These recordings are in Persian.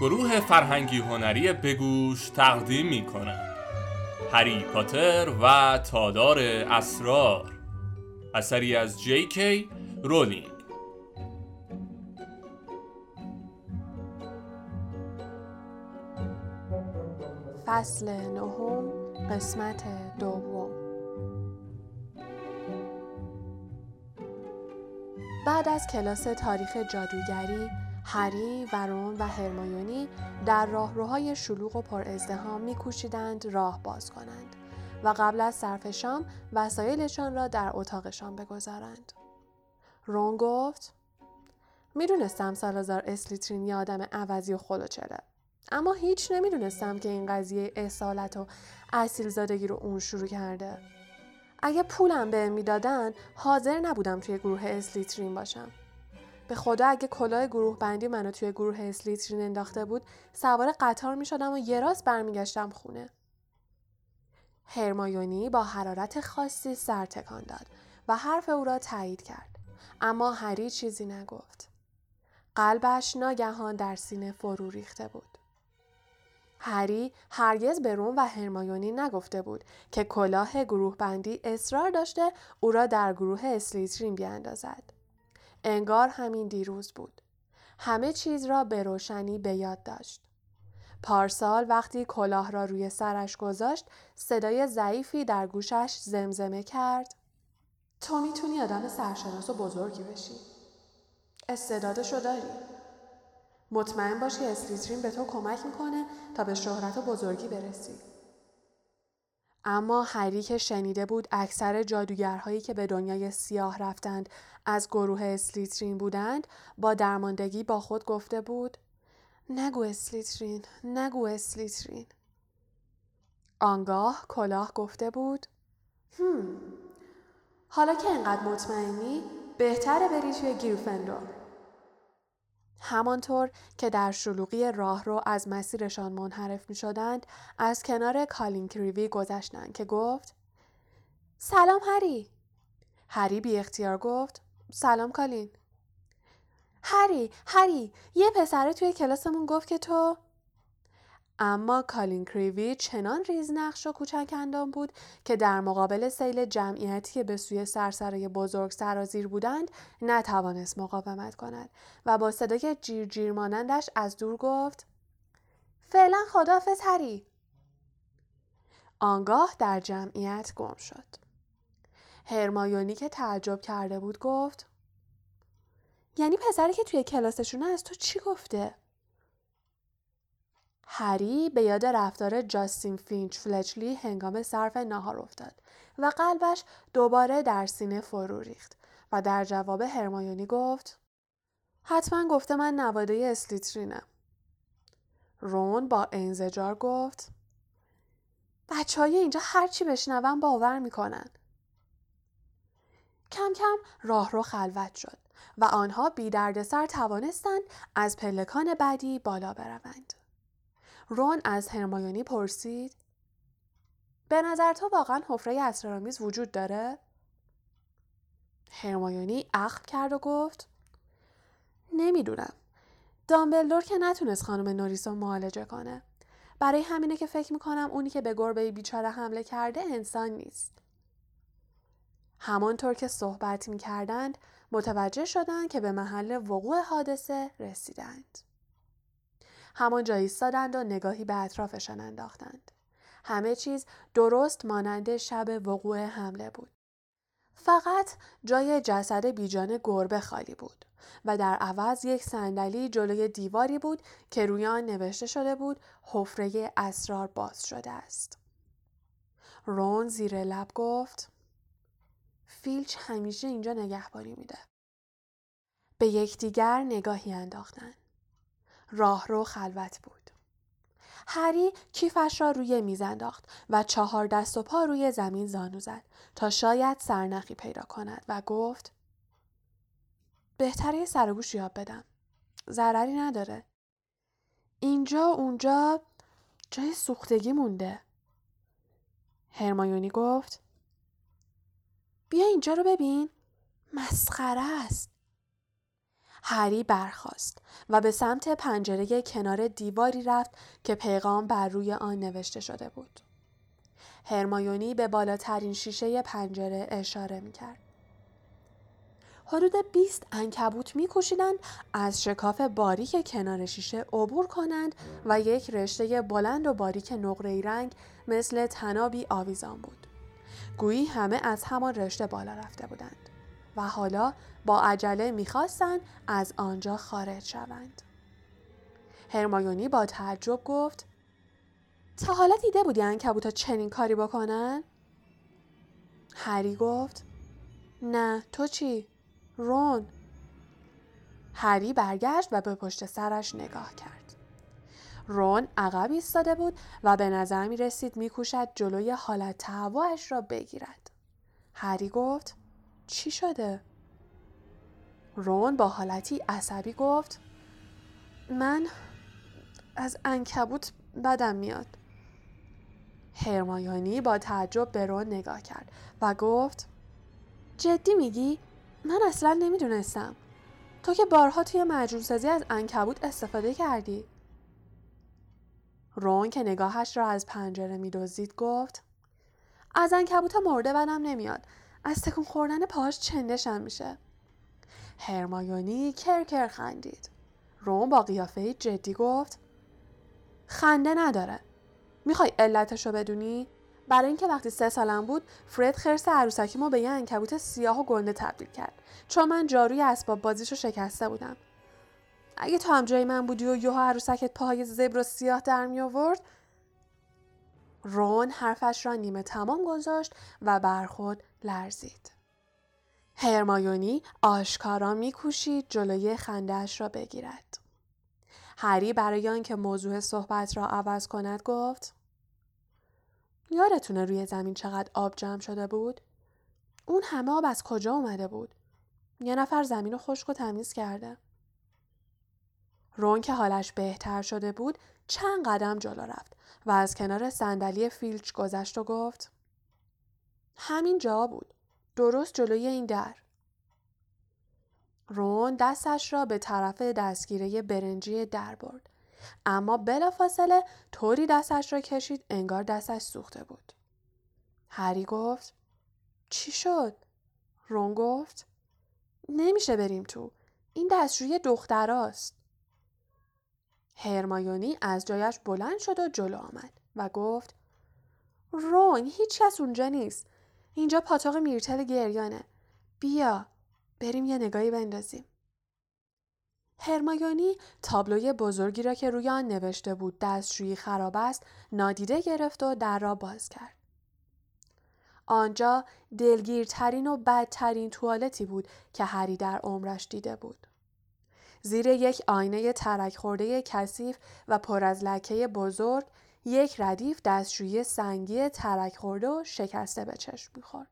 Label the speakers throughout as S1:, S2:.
S1: گروه فرهنگی هنری بگوش تقدیم می کند هری پاتر و تادار اسرار. اثری از جی کی رولینگ.
S2: فصل نهم قسمت دوم. بعد از کلاس تاریخ جادوگری هری، ورون و هرمایونی در راهروهای شلوغ و پر ازدهام میکوشیدند راه باز کنند و قبل از صرف شام وسایلشان را در اتاقشان بگذارند. رون گفت می‌دونستم سالازار اسلیترین یه آدم عوضی و خلوچله اما هیچ نمی‌دونستم که این قضیه اصالت و اصیل زادگی رو اون شروع کرده اگه پولم به می‌دادن حاضر نبودم توی گروه اسلیترین باشم به خدا اگه کلاه گروه بندی منو توی گروه اسلیترین انداخته بود سوار قطار می شدم و یه راست برمیگشتم خونه. هرمایونی با حرارت خاصی سر تکان داد و حرف او را تایید کرد. اما هری چیزی نگفت. قلبش ناگهان در سینه فرو ریخته بود. هری هرگز به روم و هرمایونی نگفته بود که کلاه گروه بندی اصرار داشته او را در گروه اسلیترین بیاندازد. انگار همین دیروز بود. همه چیز را به روشنی به یاد داشت. پارسال وقتی کلاه را روی سرش گذاشت صدای ضعیفی در گوشش زمزمه کرد تو می‌تونی آدم سرشناس و بزرگی بشی. استعدادشو داری. مطمئن باش که اسلیترین به تو کمک می‌کنه تا به شهرت و بزرگی برسی. اما هری که شنیده بود اکثر جادوگرهایی که به دنیای سیاه رفتند از گروه اسلیترین بودند با درماندگی با خود گفته بود نگو اسلیترین نگو اسلیترین آنگاه کلاه گفته بود هم حالا که انقدر مطمئنی بهتره بری توی گریفندور همانطور که در شلوغی راه رو از مسیرشان منحرف می شدند از کنار کالین کریوی گذشتند که گفت سلام هری. هری بی اختیار گفت سلام کالین. هری هری یه پسره توی کلاسمون گفت که تو اما کالین کریوی چنان ریزنقش و کوچک اندام بود که در مقابل سیل جمعیتی که به سوی سرسرای بزرگ سرازیر بودند نتوانست مقاومت کند و با صدای جیر جیر مانندش از دور گفت فعلا خدافز هری آنگاه در جمعیت گم شد هرمایونی که تعجب کرده بود گفت یعنی پسری که توی کلاسشونه از تو چی گفته؟ هری به یاد رفتار جاستین فینچ فلچلی هنگام صرف ناهار افتاد و قلبش دوباره در سینه فرو ریخت و در جواب هرمایونی گفت حتما گفته من نواده اسلیترینم. رون با انزجار گفت بچه های اینجا هرچی بشنون باور می‌کنن. کم کم راه رو خلوت شد و آنها بی دردسر توانستند از پلکان بعدی بالا بروند. رون از هرمایونی پرسید به نظر تو واقعا حفره اسرارآمیز وجود داره؟ هرمایونی اخم کرد و گفت نمی‌دونم. دامبلدور که نتونست خانم نوریسو معالجه کنه. برای همینه که فکر می‌کنم اونی که به گربه بیچاره حمله کرده انسان نیست. همانطور که صحبت می‌کردند متوجه شدند که به محل وقوع حادثه رسیدند. همانجا ایستادند و نگاهی به اطرافشان انداختند. همه چیز درست مانند شب وقوع حمله بود. فقط جای جسد بیجان گربه خالی بود و در عوض یک صندلی جلوی دیواری بود که روی آن نوشته شده بود حفره اسرار باز شده است. رون زیر لب گفت فیلچ همیشه اینجا نگهبانی میده. به یکدیگر نگاهی انداختند. راه رو خلوت بود. هری کیفش را روی میز انداخت و چهار دست و پا روی زمین زانو زد تا شاید سرنخی پیدا کند و گفت بهتره سرگوش یاب بدم. ضرری نداره. اینجا اونجا جای سوختگی مونده. هرمایونی گفت بیا اینجا رو ببین. مسخره است. هری برخاست و به سمت پنجره کنار دیواری رفت که پیغام بر روی آن نوشته شده بود. هرمایونی به بالاترین شیشه پنجره اشاره می کرد. حدود 20 انکبوت میکوشیدند از شکاف باریک کنار شیشه عبور کنند و یک رشته بلند و باریک نقره رنگ مثل تنابی آویزان بود. گویی همه از همان رشته بالا رفته بودند و حالا با عجله می‌خواستند از آنجا خارج شوند. هرمایونی با تعجب گفت تا حالا دیده بودی انکبوتا چنین کاری بکنن؟ هری گفت نه تو چی؟ رون هری برگشت و به پشت سرش نگاه کرد رون عقب ایستاده بود و به نظر می رسید می کوشد جلوی حالت تهوعش را بگیرد. هری گفت چی شده؟ رون با حالتی عصبی گفت من از انکبوت بدم میاد. هرمایانی با تعجب به رون نگاه کرد و گفت جدی میگی؟ من اصلا نمی‌دونستم. تو که بارها توی سازی از انکبوت استفاده کردی. رون که نگاهش را از پنجره میدزدید گفت از انکبوت مرده بدم نمیاد. از تکون خوردن پاهاش چندشم میشه. هرمایونی کرکر خندید. رون با قیافه جدی گفت خنده نداره. می‌خوای علتش رو بدونی؟ برای اینکه وقتی سه سالم بود فرد خرس عروسکیمو به یه انکبوت سیاه و گنده تبدیل کرد چون من جاروی اسباب بازیشو شکسته بودم اگه تو هم جای من بودی و یوها عروسکت پاهای زبر و سیاه در می آورد رون حرفش را نیمه تمام گذاشت و برخود لرزید هرمایونی آشکارا میکوشید جلوی خندهاش را بگیرد هری برای آنکه موضوع صحبت را عوض کند گفت یادتونه روی زمین چقدر آب جمع شده بود؟ اون همه آب از کجا اومده بود؟ یه نفر زمین رو خشک و تمیز کرده. رون که حالش بهتر شده بود چند قدم جلو رفت و از کنار صندلی فیلچ گذشت و گفت همین جا بود. درست جلوی این در. رون دستش را به طرف دستگیره برنجی در برد اما بلافاصله طوری دستش را کشید انگار دستش سوخته بود. هری گفت چی شد؟ رون گفت نمیشه بریم تو. این دستشوی دختراست. هرمایونی از جایش بلند شد و جلو آمد و گفت رون هیچ کس اونجا نیست. اینجا پاتاق میرتل گریانه. بیا بریم یه نگاهی بندازیم. هرمایونی تابلوی بزرگی را که روی آن نوشته بود دستشویی خراب است نادیده گرفت و در را باز کرد. آنجا دلگیرترین و بدترین توالتی بود که هری در عمرش دیده بود. زیر یک آینه ترک خورده کثیف و پر از لکه بزرگ یک ردیف دستشویی سنگی ترک خورده و شکسته به چشم می‌خورد.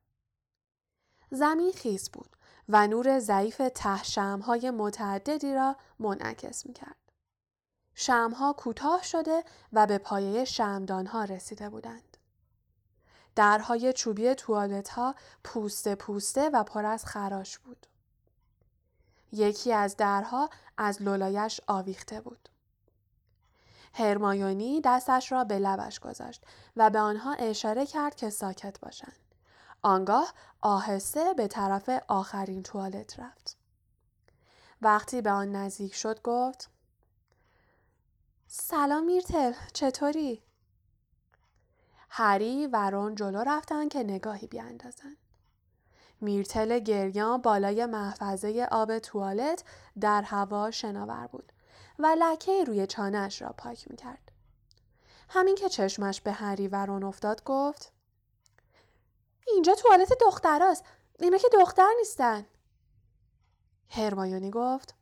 S2: زمین خیس بود و نور ضعیف ته شمهای متعددی را منعکس می کرد. شمها کوتاه شده و به پایه شمدانها رسیده بودند. درهای چوبی توالت ها پوسته پوسته و پر از خراش بود. یکی از درها از لولایش آویخته بود. هرمایونی دستش را به لبش گذاشت و به آنها اشاره کرد که ساکت باشند. آنگاه آهسته به طرف آخرین توالت رفت. وقتی به آن نزدیک شد گفت سلام میرتل چطوری؟ هری و رون جلو رفتن که نگاهی بیاندازند. میرتل گریان بالای محفظه آب توالت در هوا شناور بود و لکه روی چانش را پاک می‌کرد. همین که چشمش به هری و رون افتاد گفت اینجا توالت دختراست اینا که دختر نیستن. هرمایونی گفت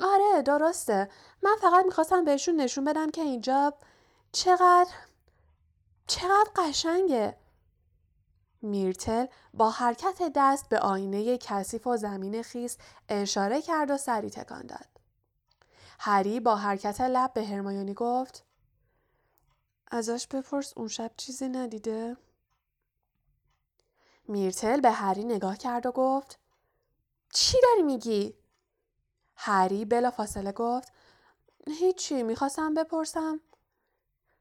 S2: آره درسته. من فقط می‌خواستم بهشون نشون بدم که اینجا چقدر چقدر قشنگه. میرتل با حرکت دست به آینه کثیف و زمین خیس اشاره کرد و سری تکان داد هری با حرکت لب به هرمایونی گفت ازش بپرس اون شب چیزی ندیده؟ میرتل به هری نگاه کرد و گفت چی داری میگی؟ هری بلا فاصله گفت هیچی می‌خواستم بپرسم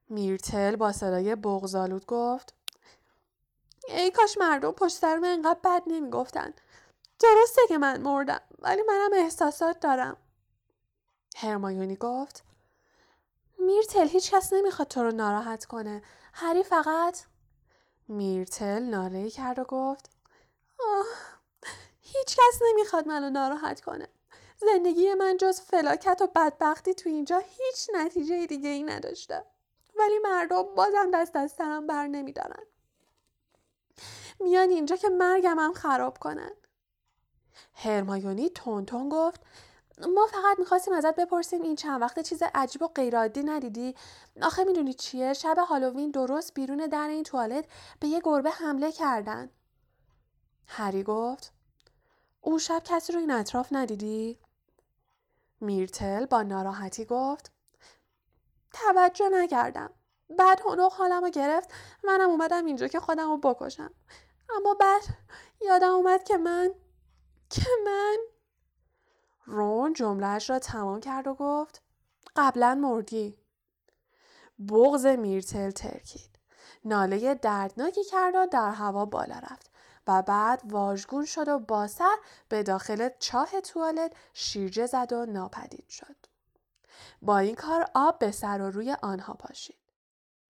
S2: میرتل با صدای بغزالود گفت ای کاش مردم پشت سر من انقدر بد نمی‌گفتن. درسته که من مردم ولی منم احساسات دارم. هرمایونی گفت میرتل هیچ کس نمی‌خواد تو رو ناراحت کنه. هری فقط میرتل ناله کرد و گفت آه هیچ کس نمی‌خواد منو ناراحت کنه. زندگی من جز فلاکت و بدبختی تو اینجا هیچ نتیجه دیگه ای نداشته. ولی مردم بازم دست از سرم بر نمیدارن. میان اینجا که مرگم هم خراب کنن. هرمایونی تون تون گفت ما فقط می‌خواستیم ازت بپرسیم این چند وقت چیز عجیب و غیرعادی ندیدی؟ آخه می‌دونی چیه؟ شب هالووین درست بیرون در این توالت به یه گربه حمله کردن. هری گفت اون شب کسی رو این اطراف ندیدی؟ میرتل با ناراحتی گفت توجه نکردم. بعد هنوق حالم رو گرفت منم اومدم اینجا که خودم رو بکشم. اما بعد یادم اومد که من که من رون جملهش را تمام کرد و گفت قبلا مردی بغز میرتل ترکید ناله دردناکی کرد و در هوا بالا رفت و بعد واژگون شد و با سر به داخل چاه توالت شیرجه زد و ناپدید شد. با این کار آب به سر و روی آنها پاشید.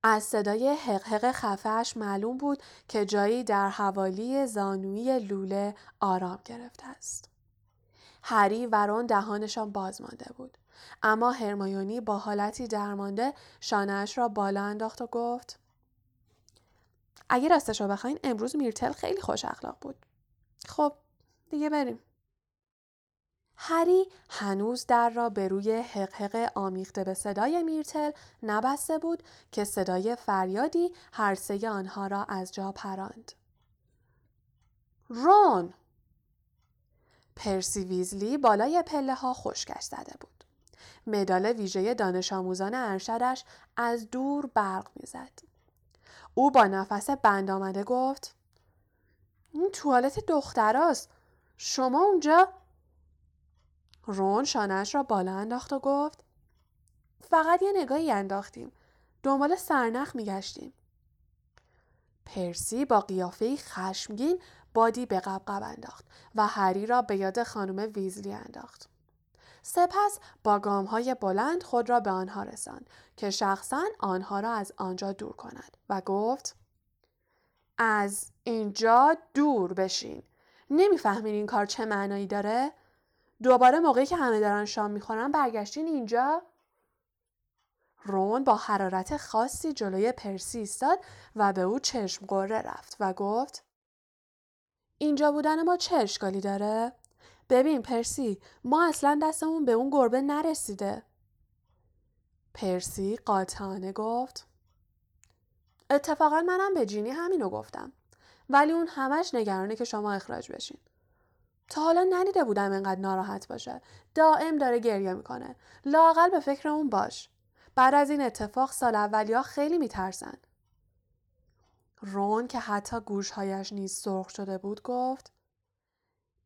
S2: از صدای حقحق خفهش معلوم بود که جایی در حوالی زانوی لوله آرام گرفته است. هری و رون دهانشان باز مانده بود. اما هرمایونی با حالتی درمانده شانهاش را بالا انداخت و گفت اگه راستش رو بخواین امروز میرتل خیلی خوش اخلاق بود. خب دیگه بریم. هری هنوز در را به روی حقحق آمیخته به صدای میرتل نبسته بود که صدای فریادی هر سه آنها را از جا پراند. رون! پرسی ویزلی بالای پله ها خشکش زده بود. مدال ویژه دانش آموزان ارشدش از دور برق می‌زد. او با نفس بند آمده گفت این توالت دختراست. شما اونجا رون شانش را بالا انداخت و گفت فقط یه نگاهی انداختیم. دنبال سرنخ میگشتیم. پرسی با قیافه خشمگین بادی به قبقب انداخت و هری را به یاد خانم ویزلی انداخت. سپس با گام های بلند خود را به آنها رساند که شخصا آنها را از آنجا دور کند و گفت از اینجا دور بشین. نمی‌فهمین این کار چه معنایی داره؟ دوباره موقعی که همه دارن شام می‌خورن برگشتین اینجا؟ رون با حرارت خاصی جلوی پرسی ایستاد و به او چشم قره رفت و گفت اینجا بودن ما چه اشکالی داره؟ ببین پرسی ما اصلا دستمون به اون گربه نرسیده. پرسی قاطعانه گفت اتفاقا منم به جینی همینو گفتم. ولی اون همش نگرانه که شما اخراج بشین. تا حالا ندیده بودم اینقدر ناراحت باشه. دائم داره گریه می‌کنه. لاقل به فکر اون باش. بعد از این اتفاق سال اولیا خیلی میترسن. رون که حتی گوشهایش نیز سرخ شده بود گفت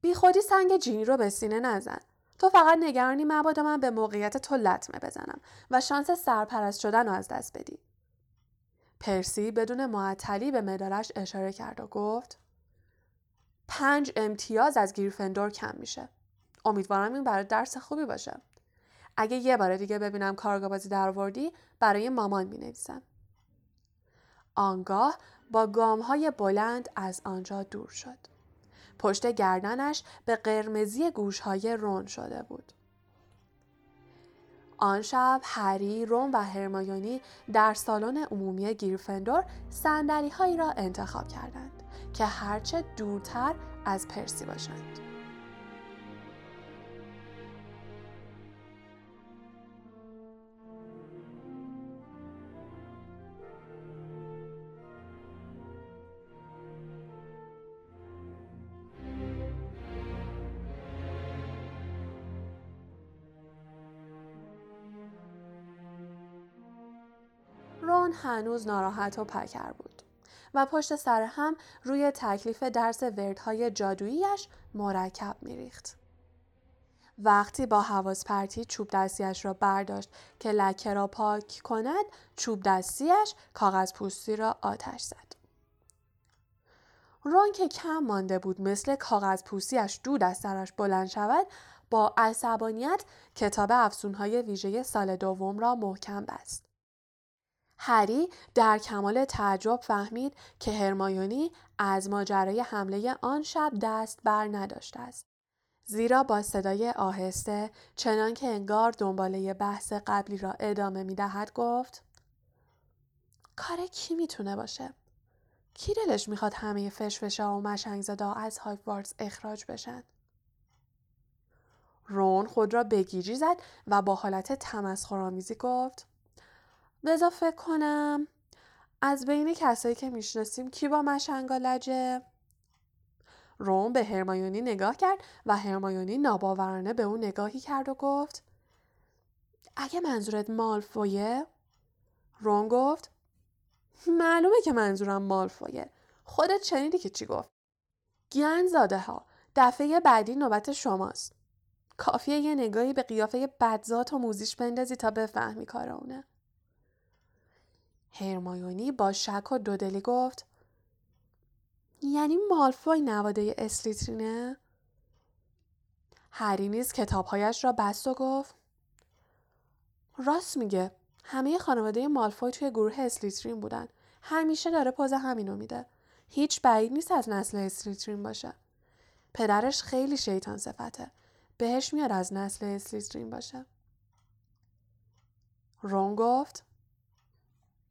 S2: بی خودی سنگ جینی رو به سینه نزن. تو فقط نگرانی مبادا من به موقعیت تو لطمه بزنم و شانس سرپرست شدن رو از دست بدی. پرسی بدون معطلی به مدارش اشاره کرد و گفت پنج امتیاز از گیرفندور کم میشه. امیدوارم این برای درس خوبی باشه. اگه یه بار دیگه ببینم کارگاه بازی در برای مامان می نویسم. آنگاه با گام های بلند از آنجا دور شد. پشت گردنش به قرمزی گوشهای رون شده بود. آن شب هری، رون و هرمایونی در سالن عمومی گیرفندور سندلی هایی را انتخاب کردند که هرچه دورتر از پرسی باشند. هنوز ناراحت و پکر بود و پشت سر هم روی تکلیف درس وردهای جادوییش مرکب میریخت. وقتی با حواس پرتی چوب دستیش را برداشت که لکه را پاک کند چوب دستیش کاغذ پوستی را آتش زد. رون که کم مانده بود مثل کاغذ پوستیش دود از سرش بلند شود با عصبانیت کتاب افسونهای ویژه سال دوم را محکم بست. هری در کمال تعجب فهمید که هرمایونی از ماجرای حمله آن شب دست بر نداشته است. زیرا با صدای آهسته چنان که انگار دنباله بحث قبلی را ادامه می دهد گفت کار کی می‌تونه باشه؟ کی دلش می‌خواد همه فشفشا و مشنگ زدا از هایفوارتس اخراج بشن؟ رون خود را بگیجی زد و با حالت تمسخرآمیزی گفت بذار فکر کنم از بین کسایی که می‌شناسیم کی با مشنگا لجه؟ روم به هرمایونی نگاه کرد و هرمایونی ناباورانه به اون نگاهی کرد و گفت اگه منظورت مالفویه؟ رون گفت معلومه که منظورم مالفویه. خودت شنیدی که چی گفت؟ گیان زاده ها. دفعه بعدی نوبت شماست. کافیه یه نگاهی به قیافه بدزات و موزیش بندازی تا بفهمی کار اونه. هرمایونی با شک و دودلی گفت یعنی مالفوی نواده اسلیترینه؟ هری نیز کتابهایش را بست و گفت راست میگه همه خانواده مالفوی توی گروه اسلیترین بودن. همیشه داره پوز همینو میده. هیچ بعید نیست از نسل اسلیترین باشه. پدرش خیلی شیطان صفته. بهش میاد از نسل اسلیترین باشه. رون گفت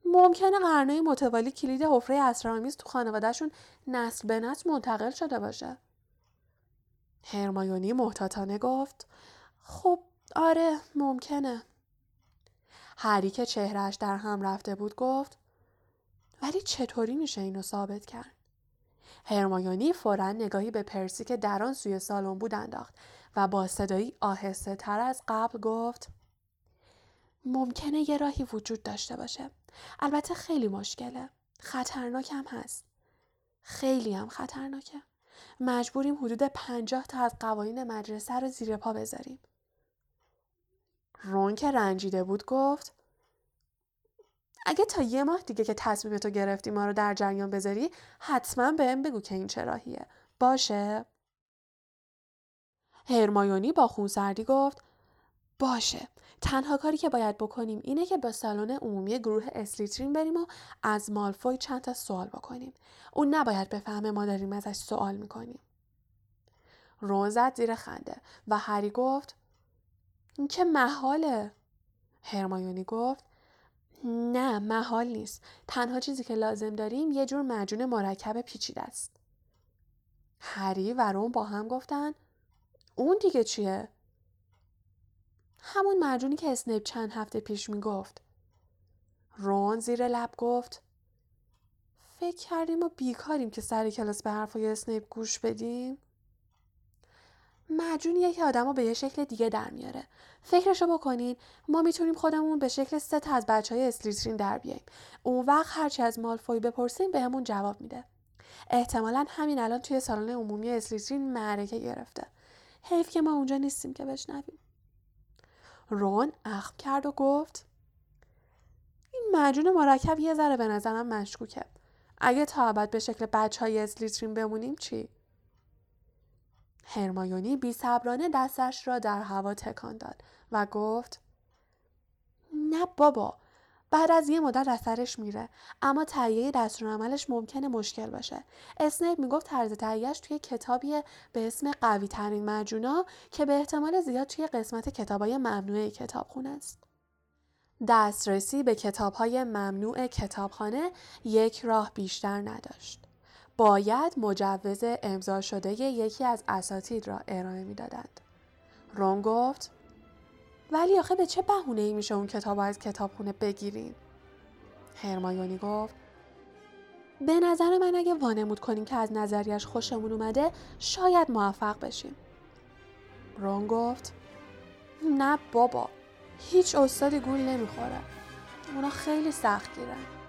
S2: ممکنه قرنهای متوالی کلید حفره اسرارآمیز تو خانوادهشون نسل به نسل منتقل شده باشه. هرمایونی محتاطانه گفت خب آره ممکنه. هری که چهرهش در هم رفته بود گفت ولی چطوری میشه اینو ثابت کرد؟ هرمایونی فورا نگاهی به پرسی که در آن سوی سالن بود انداخت و با صدایی آهسته تر از قبل گفت ممکنه یه راهی وجود داشته باشه. البته خیلی مشکله. خطرناک هم هست. خیلی هم خطرناکه. مجبوریم حدود پنجاه تا از قوانین مدرسه رو زیر پا بذاریم. رون که رنجیده بود گفت اگه تا یه ماه دیگه که تصمیم تو گرفتی ما رو در جریان بذاری حتما بهم بگو که این چه راهیه. باشه؟ هرمایونی با خونسردی گفت باشه تنها کاری که باید بکنیم اینه که به سالن عمومی گروه اسلیترین بریم و از مالفوی چند تا سوال بکنیم. اون نباید بفهمه ما داریم ازش سوال می‌کنیم. رون زد زیر خنده و هری گفت این که محاله. هرمایونی گفت نه محال نیست. تنها چیزی که لازم داریم یه جور مجون مرکب پیچیده است. هری و رون با هم گفتن اون دیگه چیه؟ همون مرجونی که اسنیپ چند هفته پیش می‌گفت. رون زیر لب گفت فکر کردیم و بیکاریم که سر کلاس به حرفای اسنیپ گوش بدیم. مجونیه که آدم به یه شکل دیگه در میاره. فکرشو بکنین ما می‌تونیم خودمون به شکل سه تا از بچه های اسلیترین در بیاییم. اون وقت هرچی از مالفوی بپرسیم بهمون جواب میده. احتمالا همین الان توی سالن عمومی اسلیترین معرکه گرفته. حیف که ما اونجا نیستیم که بشنویم. رون اخم کرد و گفت این مجون مرکب یه ذره به نظرم مشکوکه. اگه تا ابد به شکل بچه های اسلیترین بمونیم چی؟ هرمایونی بی صبرانه دستش را در هوا تکان داد و گفت نه بابا بعد از یه مدت اثرش میره. اما تهیه دستورالعملش ممکنه مشکل باشه. اسنیپ می‌گفت طرز تهیهش توی کتابی به اسم قوی ترین مجونا که به احتمال زیاد توی قسمت کتابای ممنوع کتابخونه است. دسترسی به کتابهای ممنوع کتابخانه یک راه بیشتر نداشت. باید مجوز امضا شده یکی از اساتید را ارائه می‌دادند. رون گفت ولی آخه به چه بهونه ای میشه اون کتاب از کتابخونه بگیریم؟ هرمایونی گفت به نظر من اگه وانمود کنیم که از نظریش خوشمون اومده شاید موفق بشیم. رون گفت نه بابا هیچ استادی گول نمی‌خوره. اونا خیلی سخت گیرن.